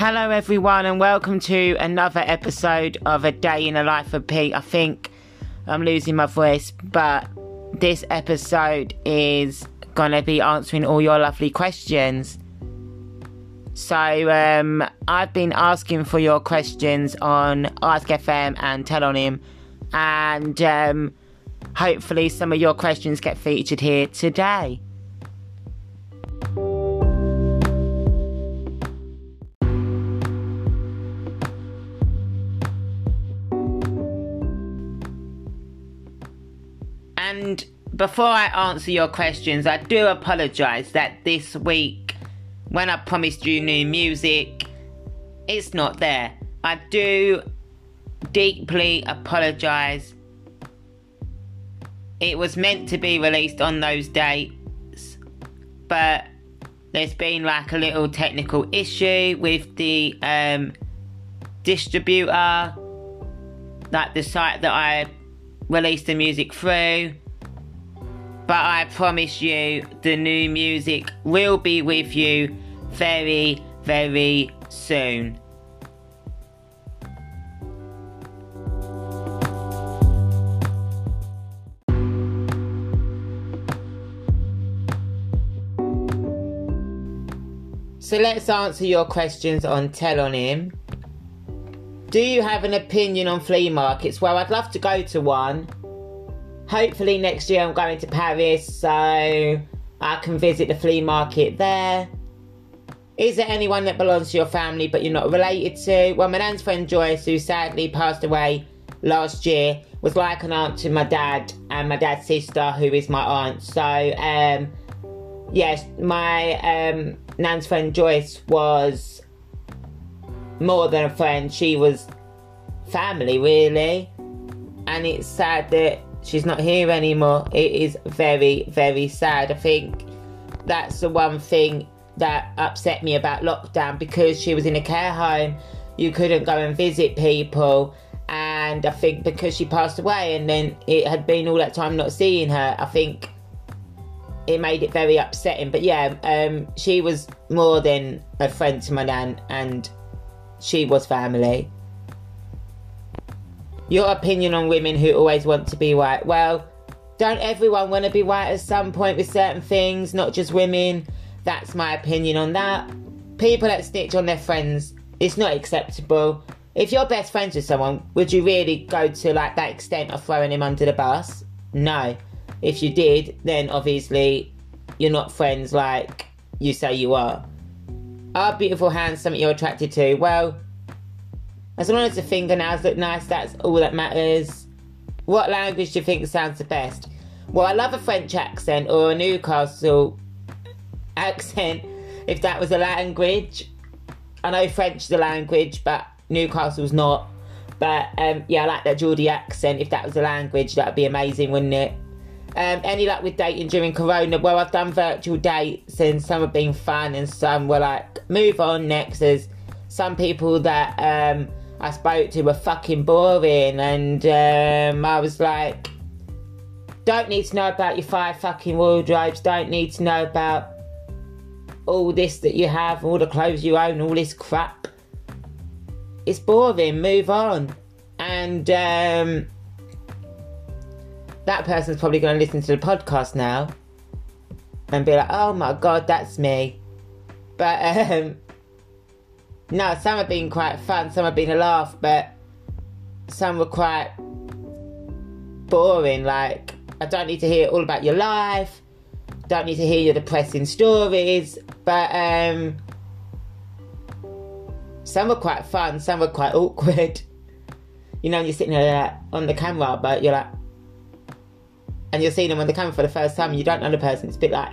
Hello, everyone, and welcome to another episode of A Day in the Life of Pete. I think I'm losing my voice, but this episode is going to be answering all your lovely questions. So, um, I've been asking for your questions on Ask FM and Tellonym, and um, hopefully, some of your questions get featured here today. Before I answer your questions, I do apologise that this week, when I promised you new music, it's not there. I do deeply apologise. It was meant to be released on those dates, but there's been like a little technical issue with the um, distributor, like the site that I released the music through. But I promise you, the new music will be with you very, very soon. So let's answer your questions on Tellonym. Do you have an opinion on flea markets? Well, I'd love to go to one. Hopefully, next year I'm going to Paris so I can visit the flea market there. Is there anyone that belongs to your family but you're not related to? Well, my nan's friend Joyce, who sadly passed away last year, was like an aunt to my dad and my dad's sister, who is my aunt. So, um, yes, my um, nan's friend Joyce was more than a friend. She was family, really. And it's sad that she's not here anymore. It is very, very sad. I think that's the one thing that upset me about lockdown because she was in a care home. You couldn't go and visit people. And I think because she passed away and then it had been all that time not seeing her, I think it made it very upsetting. But yeah, um, she was more than a friend to my nan and she was family. Your opinion on women who always want to be white. Well, don't everyone want to be white at some point with certain things, not just women? That's my opinion on that. People that snitch on their friends, it's not acceptable. If you're best friends with someone, would you really go to like that extent of throwing him under the bus? No. If you did, then obviously you're not friends like you say you are. Are beautiful hands something you're attracted to? Well, as long as the fingernails look nice, that's all that matters. What language do you think sounds the best? Well, I love a French accent or a Newcastle accent, if that was a language. I know French is a language, but Newcastle's not. But um, yeah, I like that Geordie accent. If that was a language, that'd be amazing, wouldn't it? Um, any luck with dating during Corona? Well, I've done virtual dates and some have been fun and some were like, move on next. There's some people that um, I spoke to were fucking boring and um, I was like, don't need to know about your five fucking wardrobes, don't need to know about all this that you have, all the clothes you own, all this crap. It's boring, move on. And um, that person's probably going to listen to the podcast now and be like, oh my god, that's me. But um, no, some have been quite fun, some have been a laugh, but some were quite boring. Like, I don't need to hear all about your life, don't need to hear your depressing stories, but um, some were quite fun, some were quite awkward. You know, you're sitting there like, on the camera, but you're like, and you're seeing them on the camera for the first time and you don't know the person, it's a bit like,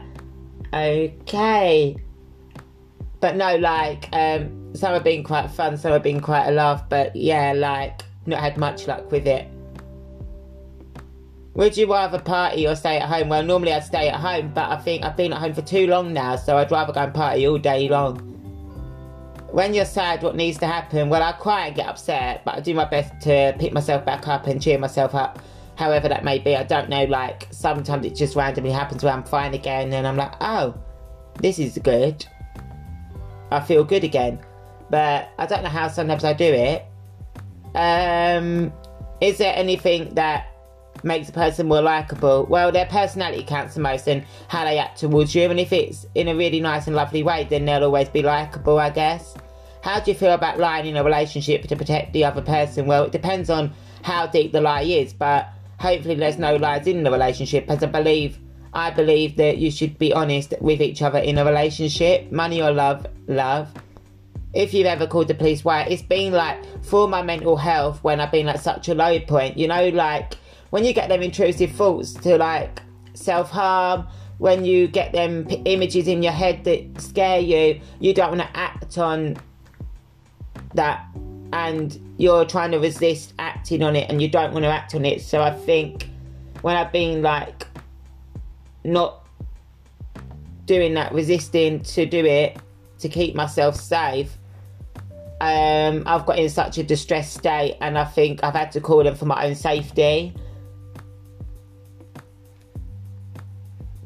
okay. But no, like, um, some have been quite fun, some have been quite a laugh, but yeah, like, not had much luck with it. Would you rather party or stay at home? Well, normally I'd stay at home, but I think I've been at home for too long now, so I'd rather go and party all day long. When you're sad, what needs to happen? Well, I cry and get upset, but I do my best to pick myself back up and cheer myself up however that may be. I don't know, like sometimes it just randomly happens where I'm fine again and I'm like, oh, this is good. I feel good again. But I don't know how sometimes I do it. Um, is there anything that makes a person more likable? Well, their personality counts the most and how they act towards you. And if it's in a really nice and lovely way, then they'll always be likable, I guess. How do you feel about lying in a relationship to protect the other person? Well, it depends on how deep the lie is, but hopefully there's no lies in the relationship as I believe I believe that you should be honest with each other in a relationship. Money or love, love. If you've ever called the police, why? It's been like for my mental health when I've been at such a low point. You know, like when you get them intrusive thoughts to like self harm, when you get them p- images in your head that scare you, you don't want to act on that and you're trying to resist acting on it and you don't want to act on it. So I think when I've been like not doing that, resisting to do it to keep myself safe, um, I've got in such a distressed state and I think I've had to call them for my own safety.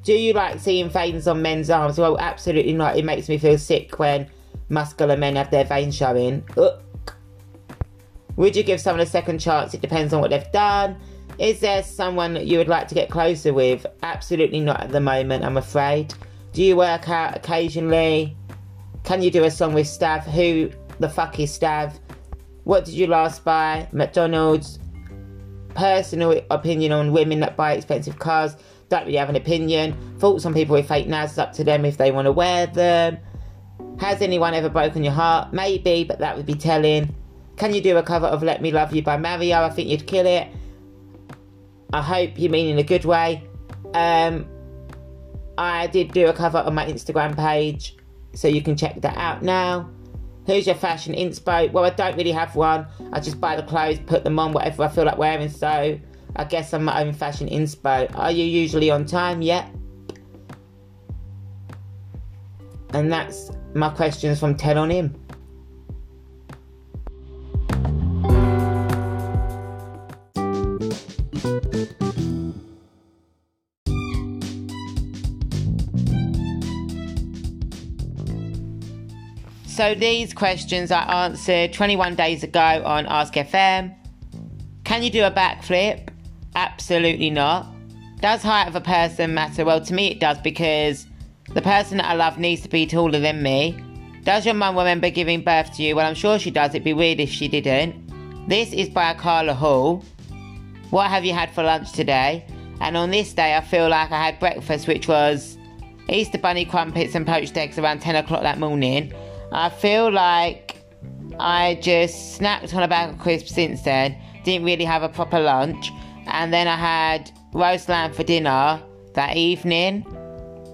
Do you like seeing veins on men's arms? Well, absolutely not. It makes me feel sick when muscular men have their veins showing. Ugh. Would you give someone a second chance? It depends on what they've done. Is there someone you would like to get closer with? Absolutely not at the moment, I'm afraid. Do you work out occasionally? Can you do a song with Stav? Who the fuck is Stav? What did you last buy? McDonald's. Personal opinion on women that buy expensive cars. Don't really have an opinion. Thoughts on people with fake nails. Up to them if they want to wear them. Has anyone ever broken your heart? Maybe, but that would be telling. Can you do a cover of Let Me Love You by Mario? I think you'd kill it. I hope you mean in a good way. Um, I did do a cover on my Instagram page, so you can check that out now. Who's your fashion inspo? Well, I don't really have one. I just buy the clothes, put them on, whatever I feel like wearing. So I guess I'm my own fashion inspo. Are you usually on time? Yep. And that's my questions from Tellonym. So these questions I answered 21 days ago on Ask FM. Can you do a backflip? Absolutely not. Does height of a person matter? Well, to me it does because the person that I love needs to be taller than me. Does your mum remember giving birth to you? Well, I'm sure she does. It'd be weird if she didn't. This is by Carla Hall. What have you had for lunch today? And on this day, I feel like I had breakfast, which was Easter bunny crumpets and poached eggs around 10 o'clock that morning. I feel like I just snacked on a bag of crisps since then. Didn't really have a proper lunch. And then I had roast lamb for dinner that evening.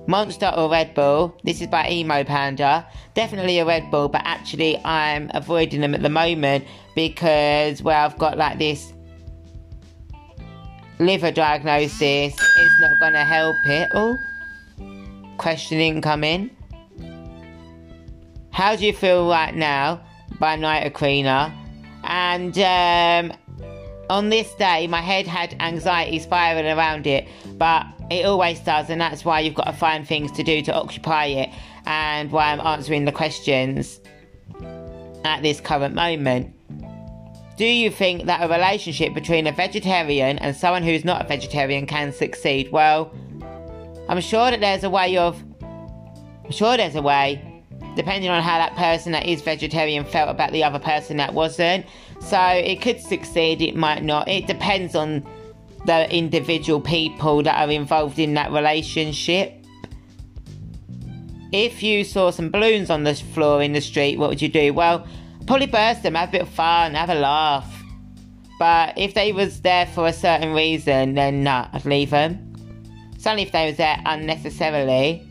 Monster or Red Bull. This is by Emo Panda. Definitely a Red Bull, but actually I'm avoiding them at the moment because, well, I've got like this liver diagnosis. It's not to help it. Oh, questioning coming. How do you feel right now? By Night Aquina. And um, on this day, my head had anxiety spiraling around it, but it always does, and that's why you've got to find things to do to occupy it, and why I'm answering the questions at this current moment. Do you think that a relationship between a vegetarian and someone who's not a vegetarian can succeed? Well, I'm sure that there's a way of. I'm sure there's a way depending on how that person that is vegetarian felt about the other person that wasn't. So it could succeed, it might not. It depends on the individual people that are involved in that relationship. If you saw some balloons on the floor in the street, what would you do? Well, probably burst them, have a bit of fun, have a laugh. But if they was there for a certain reason, then nah, I'd leave them. Certainly if they was there unnecessarily.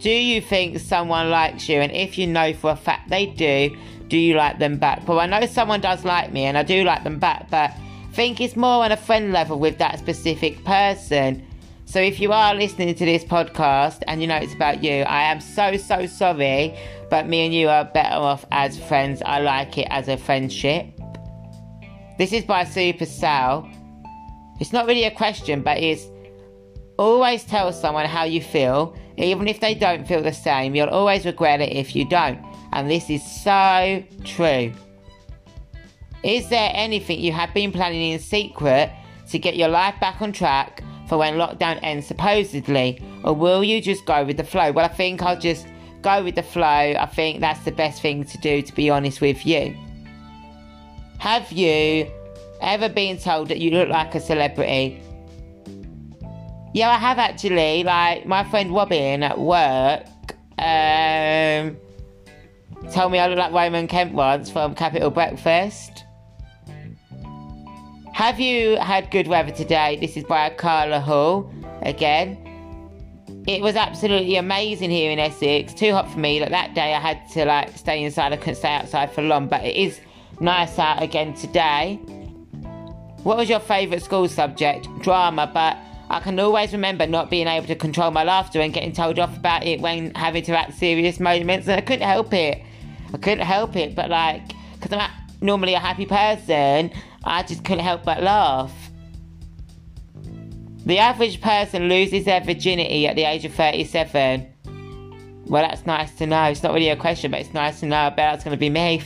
Do you think someone likes you? And if you know for a fact they do, do you like them back? Well, I know someone does like me and I do like them back, but I think it's more on a friend level with that specific person. So if you are listening to this podcast and you know it's about you, I am so, so sorry, but me and you are better off as friends. I like it as a friendship. This is by Super Sal. It's not really a question, but it's Always tell someone how you feel, even if they don't feel the same. You'll always regret it if you don't. and this is so true. Is there anything you have been planning in secret to get your life back on track for when lockdown ends supposedly? Or will you just go with the flow? Well, I think I'll just go with the flow. I think that's the best thing to do, to be honest with you. Have you ever been told that you look like a celebrity? Yeah, I have actually. Like, my friend Robin at work um, told me I look like Roman Kemp once from Capital Breakfast. Have you had good weather today? This is by Carla Hall again. It was absolutely amazing here in Essex. Too hot for me. Like that day, I had to like stay inside. I couldn't stay outside for long. But it is nice out again today. What was your favourite school subject? Drama. But I can always remember not being able to control my laughter and getting told off about it when having to act serious moments. And I couldn't help it. I couldn't help it. But like, because I'm normally a happy person, I just couldn't help but laugh. The average person loses their virginity at the age of 37. Well, that's nice to know. It's not really a question, but it's nice to know. I bet that's going to be me.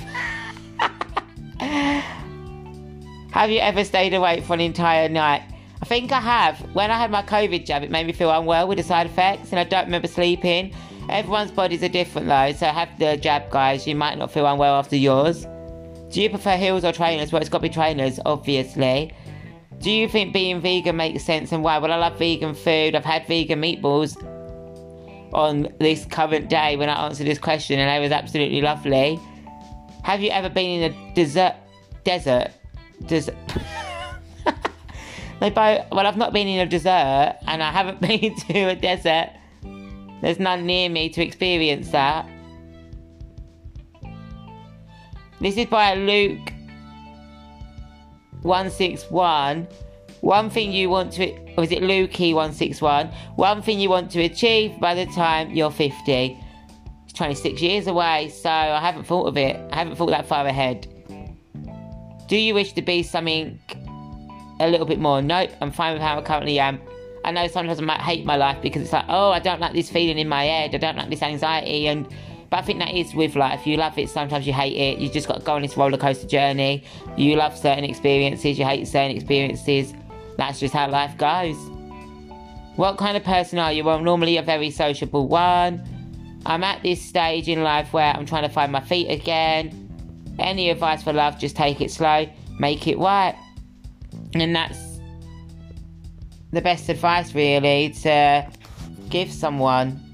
have you ever stayed awake for an entire night? I think I have. When I had my COVID jab, it made me feel unwell with the side effects, and I don't remember sleeping. Everyone's bodies are different though, so have the jab, guys. You might not feel unwell after yours. Do you prefer heels or trainers? Well, it's got to be trainers, obviously. Do you think being vegan makes sense and why? Well, I love vegan food. I've had vegan meatballs on this current day when I answered this question, and they was absolutely lovely. Have you ever been in a desert? Desert? Desert? they both. Well, I've not been in a desert, and I haven't been to a desert. There's none near me to experience that. This is by Luke 161. One thing you want to, or is it Lukey 161? One thing you want to achieve by the time you're 50. It's 26 years away, so I haven't thought of it. I haven't thought that far ahead. Do you wish to be something a little bit more? Nope, I'm fine with how I currently am. I know sometimes I might hate my life because it's like, oh, I don't like this feeling in my head, I don't like this anxiety, and but I think that is with life. You love it, sometimes you hate it. You just got to go on this roller coaster journey. You love certain experiences, you hate certain experiences. That's just how life goes. What kind of person are you? Well, normally a very sociable one. I'm at this stage in life where I'm trying to find my feet again. Any advice for love, just take it slow, make it right. And that's the best advice, really, to give someone.